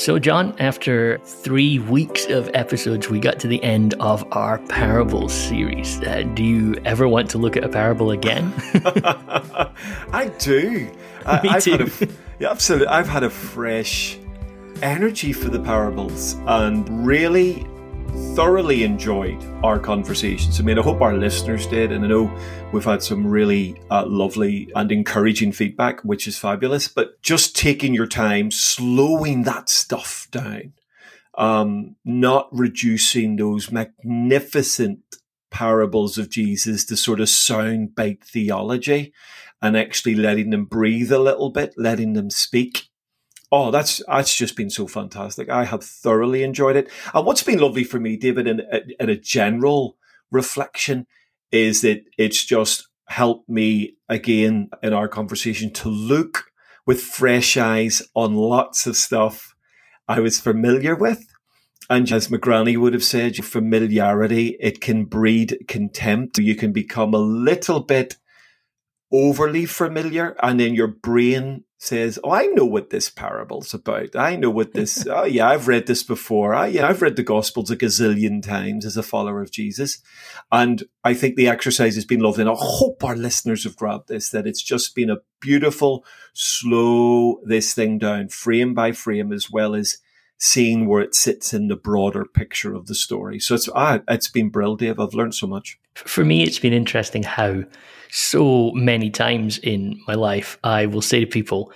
So, John, after three weeks of episodes, we got to the end of our parables series. Uh, do you ever want to look at a parable again? I do. I, Me I've too. A, yeah, absolutely. I've had a fresh energy for the parables and really thoroughly enjoyed our conversations. I mean, I hope our listeners did, and I know we've had some really uh, lovely and encouraging feedback, which is fabulous. But just taking your time, slowing that stuff down, um, not reducing those magnificent parables of Jesus to sort of soundbite theology, and actually letting them breathe a little bit, letting them speak. Oh, that's that's just been so fantastic. I have thoroughly enjoyed it. And what's been lovely for me, David, in, a general reflection, is that it's just helped me again in our conversation to look with fresh eyes on lots of stuff I was familiar with. And as McGranny would have said, familiarity, it can breed contempt. You can become a little bit overly familiar and then your brain says, Oh, I know what this parable's about. I know what this, oh yeah, I've read this before. I, yeah, I've read the Gospels a gazillion times as a follower of Jesus. And I think the exercise has been lovely. And I hope our listeners have grabbed this, that it's just been a beautiful, slow this thing down frame by frame, as well as seeing where it sits in the broader picture of the story. So it's, ah, it's been brilliant, Dave. I've learned so much. For me, it's been interesting how so many times in my life I will say to people,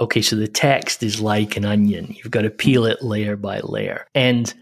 okay, so the text is like an onion. You've got to peel it layer by layer. And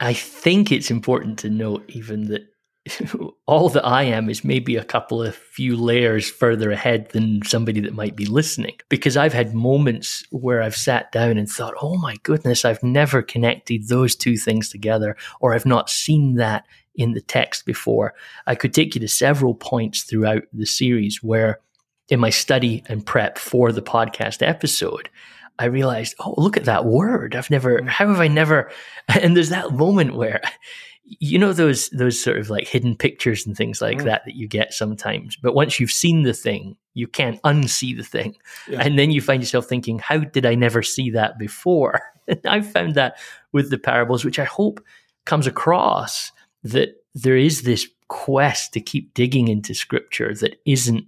I think it's important to note even that all that I am is maybe a couple of few layers further ahead than somebody that might be listening. Because I've had moments where I've sat down and thought, oh my goodness, I've never connected those two things together, or I've not seen that in the text before. I could take you to several points throughout the series where, in my study and prep for the podcast episode, I realized, oh, look at that word. I've never, how have I never? And there's that moment where, you know, those those sort of like hidden pictures and things like Mm. that that you get sometimes. But once you've seen the thing, you can't unsee the thing, Yeah. and then you find yourself thinking, how did I never see that before? And I've found that with the parables, which I hope comes across that there is this quest to keep digging into scripture that isn't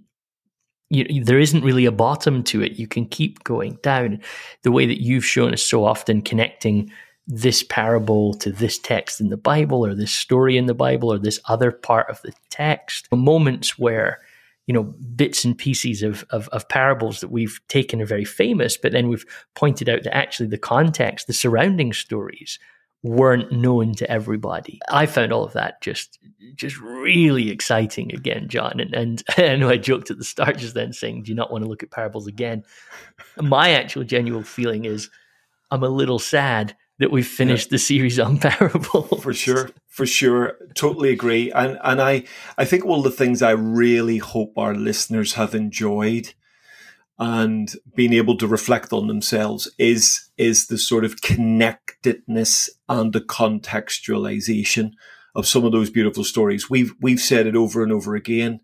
you, there isn't really a bottom to it. You can keep going down. The way that you've shown us so often connecting this parable to this text in the Bible or this story in the Bible or this other part of the text. Moments where, you know, bits and pieces of, of, of parables that we've taken are very famous, but then we've pointed out that actually the context, the surrounding stories weren't known to everybody. I found all of that just just really exciting again, John. And, and I know I joked at the start just then saying, "Do you not want to look at parables again?" My actual genuine feeling is, I'm a little sad that we've finished the series on parables for sure for sure totally agree and and i i think one of the things i really hope our listeners have enjoyed and being able to reflect on themselves is is the sort of connectedness and the contextualization of some of those beautiful stories we've we've said it over and over again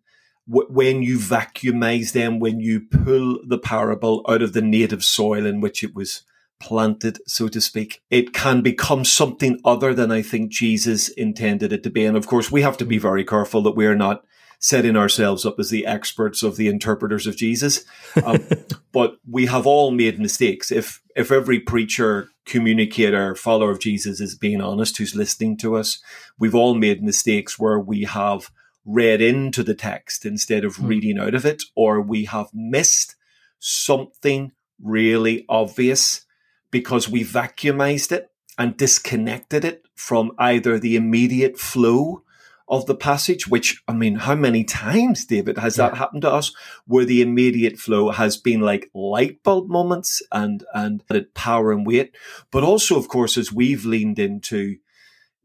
when you vacuumize them when you pull the parable out of the native soil in which it was planted, so to speak, it can become something other than I think Jesus intended it to be. And of course, we have to be very careful that we're not setting ourselves up as the experts of the interpreters of Jesus. Um, but we have all made mistakes. If if every preacher, communicator, follower of Jesus is being honest, who's listening to us, we've all made mistakes where we have read into the text instead of Hmm. reading out of it, or we have missed something really obvious because we vacuumized it and disconnected it from either the immediate flow of the passage, which, I mean, how many times, David, has that happened to us where the immediate flow has been like light bulb moments and, and added power and weight. But also, of course, as we've leaned into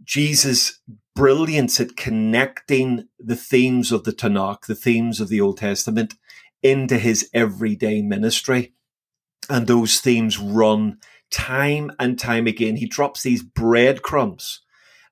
Jesus' brilliance at connecting the themes of the Tanakh, the themes of the Old Testament into his everyday ministry. And those themes run time and time again. He drops these breadcrumbs.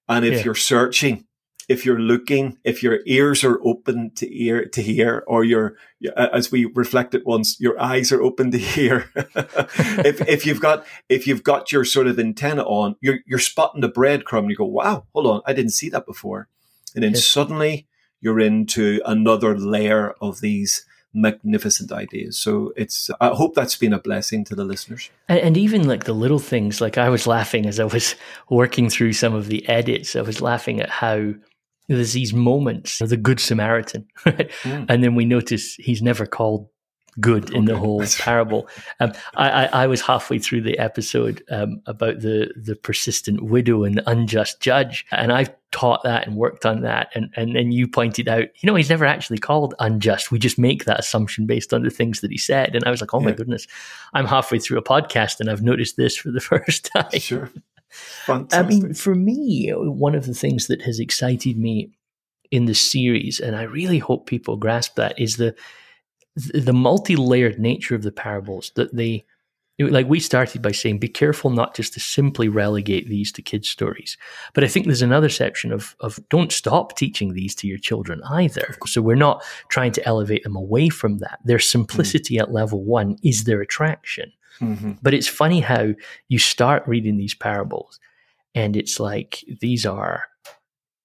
And if Yeah. you're searching if you're looking, if your ears are open to ear to hear, or your uh, as we reflected once, your eyes are open to hear. if if you've got if you've got your sort of antenna on, you're you're spotting the breadcrumb. You go, wow, hold on, I didn't see that before, and then yes. suddenly you're into another layer of these magnificent ideas. So it's I hope that's been a blessing to the listeners. And, and, even like the little things, like I was laughing as I was working through some of the edits. I was laughing at how there's these moments of the Good Samaritan, right? Mm. and then we notice he's never called good in the whole parable. Um, I, I, I, was halfway through the episode um, about the the persistent widow and the unjust judge, and I've taught that and worked on that. And and then you pointed out, you know, he's never actually called unjust. We just make that assumption based on the things that he said. And I was like, oh yeah. my goodness, I'm halfway through a podcast and I've noticed this for the first time. Sure. Fantastic. I mean, for me, one of the things that has excited me in the series, and I really hope people grasp that, is the the multi-layered nature of the parables that they like we started by saying be careful not just to simply relegate these to kids stories. But i think there's another section of of don't stop teaching these to your children either. So we're not trying to elevate them away from that. Their simplicity mm. at level 1 is their attraction mm-hmm. but it's funny how you start reading these parables and it's like these are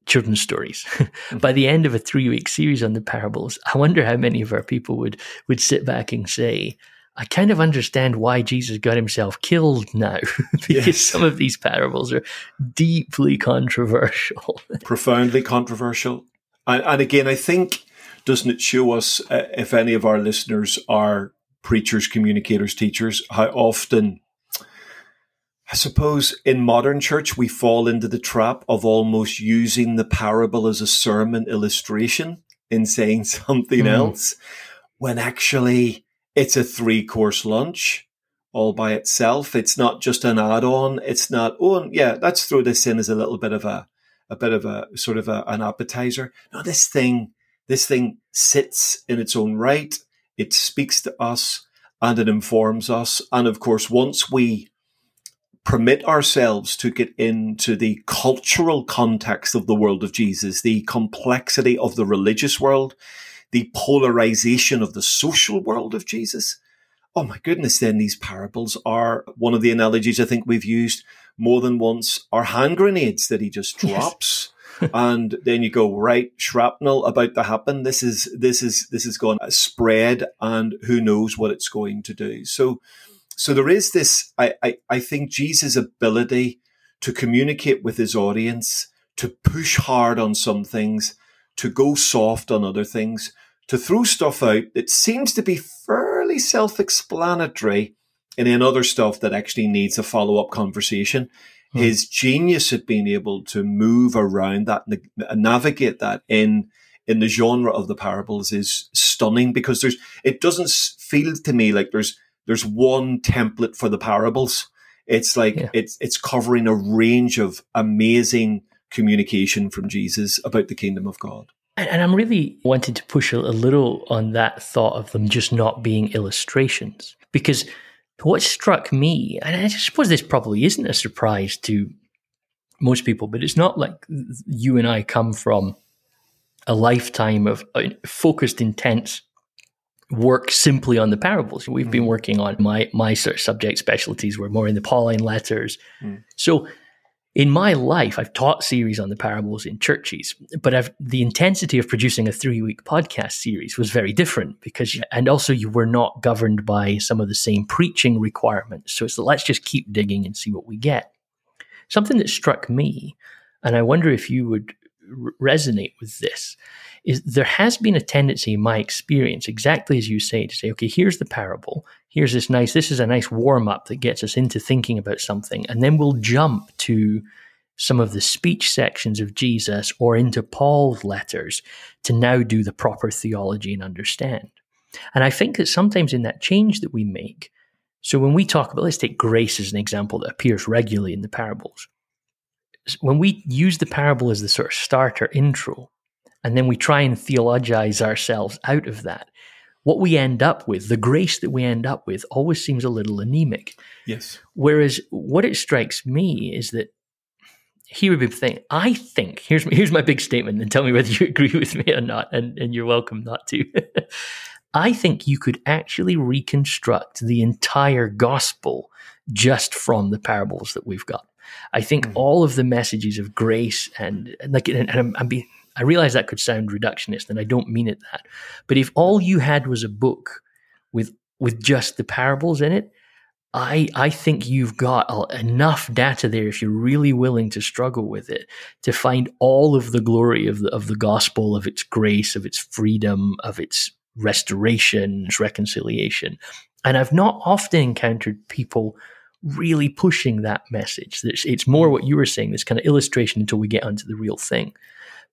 children's stories. By the end of a three week series on the parables, I wonder how many of our people would would sit back and say, I kind of understand why Jesus got himself killed now, because yes. some of these parables are deeply controversial. Profoundly controversial. And, and, again, I think, doesn't it show us, uh, if any of our listeners are preachers, communicators, teachers, how often I suppose in modern church, we fall into the trap of almost using the parable as a sermon illustration in saying something mm. else, when actually it's a three course lunch all by itself. It's not just an add on. It's not, oh, yeah, let's throw this in as a little bit of a, a bit of a sort of a, an appetizer. No, this thing, this thing sits in its own right. It speaks to us and it informs us. And of course, once we permit ourselves to get into the cultural context of the world of Jesus, the complexity of the religious world, the polarization of the social world of Jesus. Oh my goodness, then these parables are one of the analogies I think we've used more than once are hand grenades that he just drops. Yes. And then you go right shrapnel about to happen this is this is this is going to spread and who knows what it's going to do so so there is this, I, I, I think Jesus' ability to communicate with his audience, to push hard on some things, to go soft on other things, to throw stuff out that seems to be fairly self explanatory, and then other stuff that actually needs a follow up conversation. Hmm. His genius at being able to move around that and navigate that in in the genre of the parables is stunning because there's it doesn't feel to me like there's there's one template for the parables. It's like yeah. it's it's covering a range of amazing communication from Jesus about the kingdom of God. And I'm really wanting to push a, a little on that thought of them just not being illustrations. Because what struck me, and I suppose this probably isn't a surprise to most people, but it's not like you and I come from a lifetime of uh, focused, intense work simply on the parables. We've mm. been working on my my sort of subject specialties were more in the Pauline letters. Mm. So in my life, I've taught series on the parables in churches, but I've, the intensity of producing a three week podcast series was very different because, and also you were not governed by some of the same preaching requirements. So it's let's just keep digging and see what we get. Something that struck me, and I wonder if you would resonate with this, is there has been a tendency in my experience, exactly as you say, to say, okay, here's the parable. Here's this nice, this is a nice warm up that gets us into thinking about something. And then we'll jump to some of the speech sections of Jesus or into Paul's letters to now do the proper theology and understand. And I think that sometimes in that change that we make, so when we talk about, let's take grace as an example that appears regularly in the parables. When we use the parable as the sort of starter intro, and then we try and theologize ourselves out of that, what we end up with, the grace that we end up with, always seems a little anemic. Yes. Whereas what it strikes me is that here would be the thing. I think here's here's my big statement, and tell me whether you agree with me or not. And and you're welcome not to. I think you could actually reconstruct the entire gospel just from the parables that we've got. I think mm. all of the messages of grace and, and like, and, and I'm, I'm being, I realize that could sound reductionist, and I don't mean it that. But if all you had was a book with with just the parables in it, I I think you've got enough data there if you're really willing to struggle with it to find all of the glory of the of the gospel, of its grace, of its freedom, of its restoration, its reconciliation. And I've not often encountered people really pushing that message. It's, it's more mm. what you were saying, this kind of illustration until we get onto the real thing.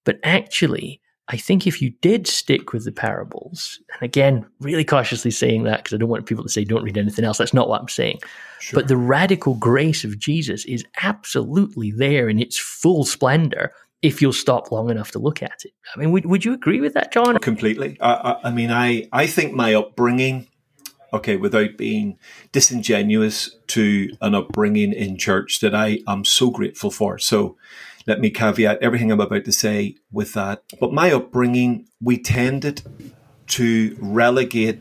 But actually, I think if you did stick with the parables, and again, really cautiously saying that because I don't want people to say don't read anything else. That's not what I'm saying. Sure. But the radical grace of Jesus is absolutely there in its full splendor if you'll stop long enough to look at it. I mean, would, would you agree with that, John? Completely. I, I, I mean, I, I think my upbringing, okay, without being disingenuous to an upbringing in church that I am so grateful for. So, let me caveat everything I'm about to say with that. But my upbringing, we tended to relegate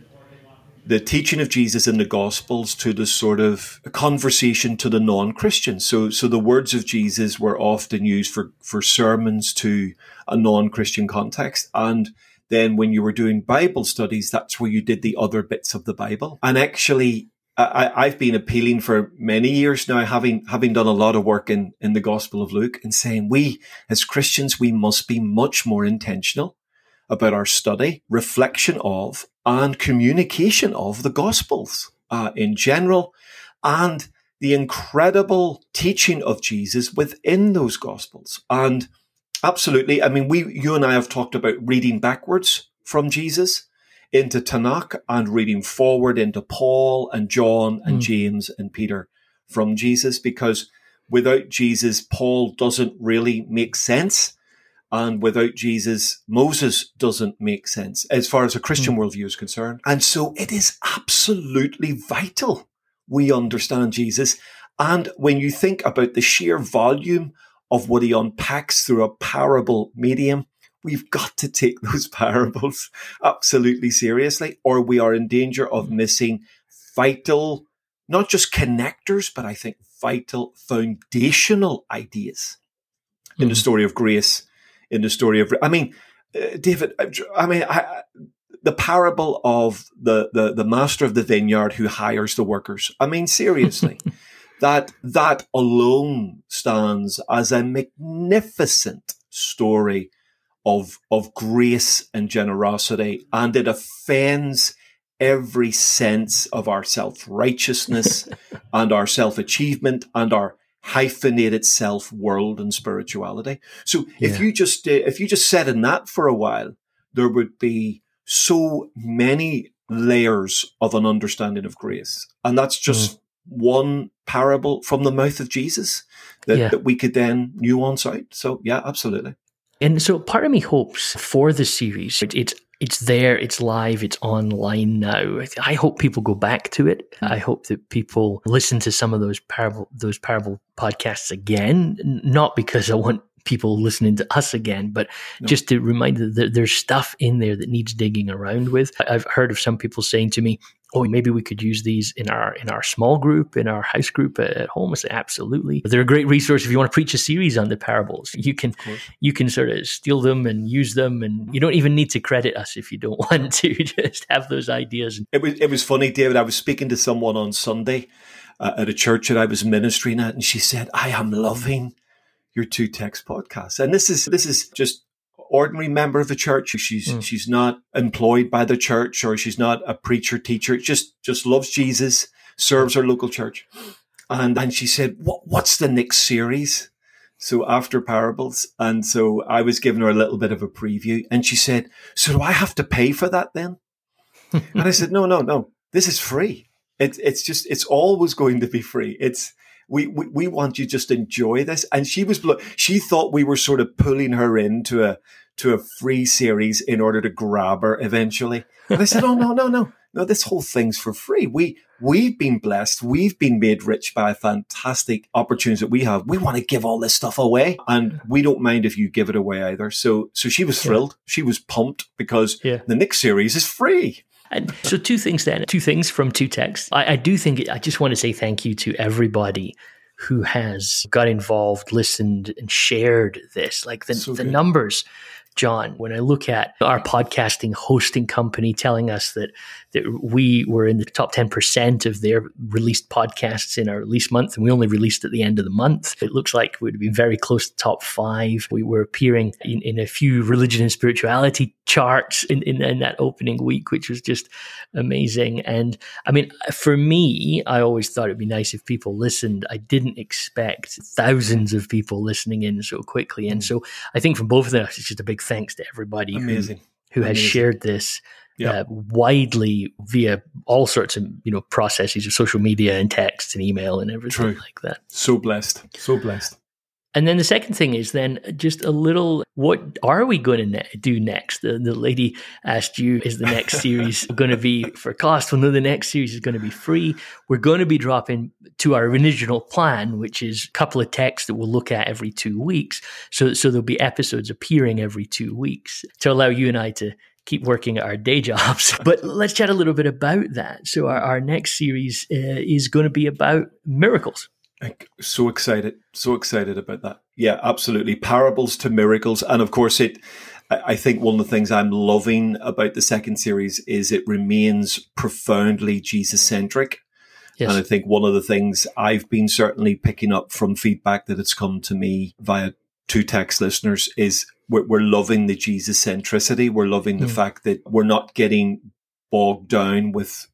the teaching of Jesus in the Gospels to the sort of conversation to the non-Christian. So, so the words of Jesus were often used for, for sermons to a non-Christian context. And then when you were doing Bible studies, that's where you did the other bits of the Bible. And actually, I, have been appealing for many years now, having having done a lot of work in in the Gospel of Luke, and saying we as Christians we must be much more intentional about our study, reflection of, and communication of the Gospels uh, in general, and the incredible teaching of Jesus within those Gospels. And absolutely, I mean, we you and I have talked about reading backwards from Jesus into Tanakh and reading forward into Paul and John and mm. James and Peter from Jesus because without Jesus, Paul doesn't really make sense. And without Jesus, Moses doesn't make sense as far as a Christian mm. worldview is concerned. And so it is absolutely vital we understand Jesus. And when you think about the sheer volume of what he unpacks through a parable medium, we've got to take those parables absolutely seriously, or we are in danger of missing vital, not just connectors, but I think vital foundational ideas mm-hmm. in the hmm. story of grace, in the story of, I mean, uh, David, uh, I mean, I, the parable of the, the, the master of the vineyard who hires the workers. I mean, seriously. that that alone stands as a magnificent story of, of grace and generosity, and it offends every sense of our self righteousness and our self achievement and our hyphenated self world and spirituality. So if yeah. you just uh, if you just sat in that for a while, there would be so many layers of an understanding of grace, and that's just mm. One parable from the mouth of Jesus that, yeah. that we could then nuance out. So yeah, absolutely. And so part of me hopes for the series, it's it's there, it's live, it's online now. I hope people go back to it. Hmm. I hope that people listen to some of those parable those parable podcasts again, not because I want people listening to us again, but no. just to remind that there's stuff in there that needs digging around with. I've heard of some people saying to me, oh, maybe we could use these in our in our small group, in our house group at home. I say, absolutely. They're a great resource if you want to preach a series on the parables. You can you can sort of steal them and use them, and you don't even need to credit us if you don't want to. Just have those ideas. It was it was funny, David. I was speaking to someone on Sunday uh, at a church that I was ministering at, and she said, "I am loving." Your two text podcasts, and this is this is just ordinary member of the church. She's mm. she's not employed by the church or she's not a preacher teacher. Just just loves Jesus, serves her local church. And and she said, "What what's the next series?" So after parables, and so I was giving her a little bit of a preview, and she said, "So do I have to pay for that then?" and I said, "No, no, no. This is free. It's it's just it's always going to be free. It's we, we, we want you just enjoy this. And she was, she thought we were sort of pulling her into a, to a free series in order to grab her eventually. And I said, Oh, no, no, no. no, this whole thing's for free. We, we've been blessed. We've been made rich by fantastic opportunities that we have. We want to give all this stuff away and we don't mind if you give it away either. So, so she was thrilled. Yeah. She was pumped because yeah. the next series is free. And so, two things then, two things from two texts. I, I do think, I just want to say thank you to everybody who has got involved, listened, and shared this. Like the, so the numbers John, when I look at our podcasting hosting company telling us that, that we were in the top 10% of their released podcasts in our release month, and we only released at the end of the month, it looks like we'd be very close to top five. We were appearing in, in a few religion and spirituality charts in, in, in that opening week, which was just amazing. And I mean, for me, I always thought it'd be nice if people listened. I didn't expect thousands of people listening in so quickly. And so I think from both of us, it's just a big thanks to everybody Amazing. who, who has shared this uh, widely via all sorts of you know processes of social media and text and email and everything True. like that. So blessed, so blessed. And then the second thing is then just a little, what are we going to ne- do next? The, the lady asked you, is the next series going to be for cost? Well, no, the next series is going to be free. We're going to be dropping to our original plan, which is a couple of texts that we'll look at every two weeks. So, so there'll be episodes appearing every two weeks to allow you and I to keep working at our day jobs. But let's chat a little bit about that. So our, our next series uh, is going to be about miracles. So excited, so excited about that. Yeah, absolutely. Parables to miracles. And of course, it, I think one of the things I'm loving about the second series is it remains profoundly Jesus centric. Yes. And I think one of the things I've been certainly picking up from feedback that has come to me via two text listeners is we're, we're loving the Jesus centricity. We're loving the mm. fact that we're not getting bogged down with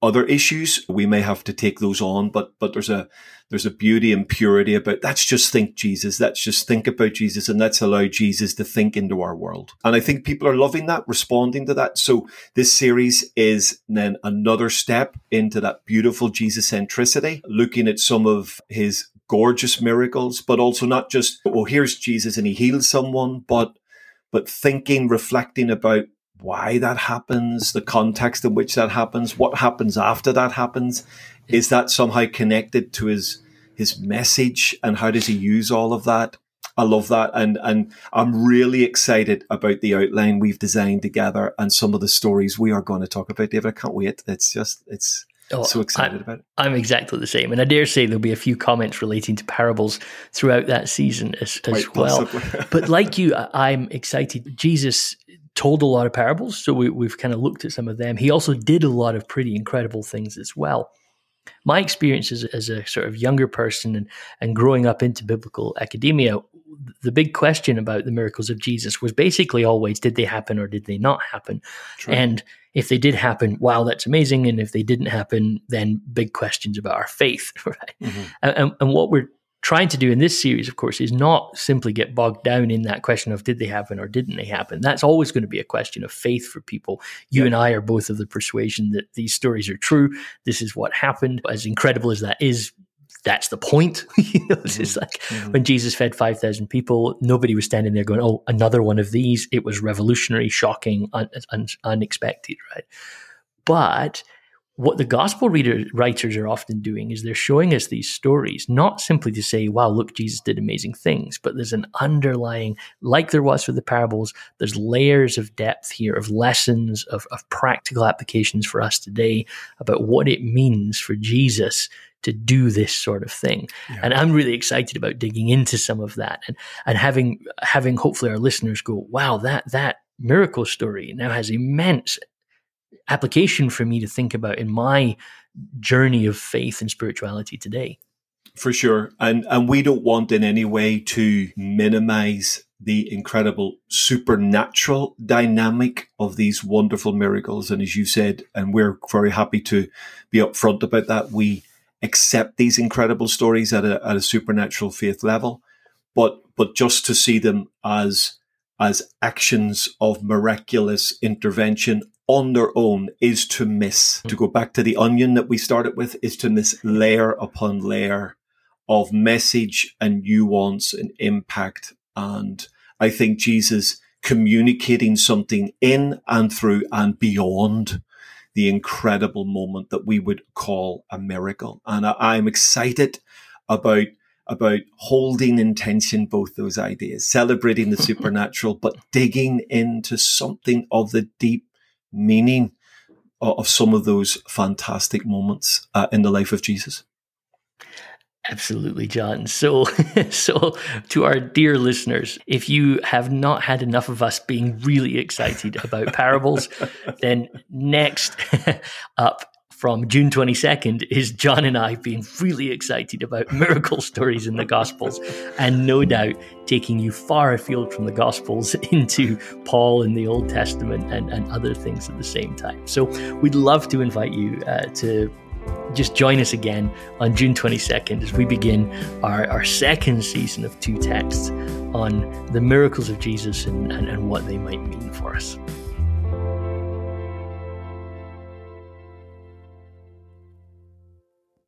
other issues. We may have to take those on, but, but there's a, there's a beauty and purity about that's just think Jesus. Let's just think about Jesus and let's allow Jesus to think into our world. And I think people are loving that, responding to that. So this series is then another step into that beautiful Jesus centricity, looking at some of his gorgeous miracles, but also not just, well, here's Jesus and he heals someone, but but thinking, reflecting about why that happens, the context in which that happens, what happens after that happens. Is that somehow connected to his his message and how does he use all of that? I love that and and I'm really excited about the outline we've designed together and some of the stories we are going to talk about, David. I can't wait. It's just it's Oh, so excited I, about it. I'm exactly the same. And I dare say there'll be a few comments relating to parables throughout that season as, as well. but like you, I'm excited. Jesus told a lot of parables, so we, we've kind of looked at some of them. He also did a lot of pretty incredible things as well. My experience as, as a sort of younger person and, and growing up into biblical academia, the big question about the miracles of Jesus was basically always did they happen or did they not happen? True. And if they did happen, wow, that's amazing. And if they didn't happen, then big questions about our faith, right? Mm-hmm. And, and, what we're trying to do in this series, of course, is not simply get bogged down in that question of did they happen or didn't they happen. That's always going to be a question of faith for people. You and I are both of the persuasion that these stories are true. This is what happened. As incredible as that is, that's the point. you know, it's mm-hmm. like mm-hmm. when Jesus fed 5,000 people, nobody was standing there going, oh, another one of these. It was revolutionary, shocking, un- un- unexpected, right? But what the gospel reader, writers are often doing is they're showing us these stories, not simply to say, wow, look, Jesus did amazing things, but there's an underlying, like there was for the parables, there's layers of depth here, of lessons, of, of practical applications for us today about what it means for Jesus to do this sort of thing. Yeah. And I'm really excited about digging into some of that and, and having, having hopefully our listeners go, wow, that, that miracle story now has immense application for me to think about in my journey of faith and spirituality today. For sure. And and we don't want in any way to minimize the incredible supernatural dynamic of these wonderful miracles. And as you said, and we're very happy to be upfront about that, we accept these incredible stories at a, at a supernatural faith level, but but just to see them as as actions of miraculous intervention on their own is to miss. To go back to the onion that we started with, is to miss layer upon layer of message and nuance and impact. And I think Jesus communicating something in and through and beyond the incredible moment that we would call a miracle. And I, am excited about about holding in tension both those ideas, celebrating the supernatural, but digging into something of the deep meaning of some of those fantastic moments uh, in the life of Jesus. Absolutely, John. So, so to our dear listeners, if you have not had enough of us being really excited about parables, then next up from June 22nd is John and I being really excited about miracle stories in the Gospels and no doubt taking you far afield from the Gospels into Paul in the Old Testament and, and other things at the same time. So we'd love to invite you uh, to just join us again on June 22nd as we begin our, our second season of two texts on the miracles of Jesus and, and, and what they might mean for us.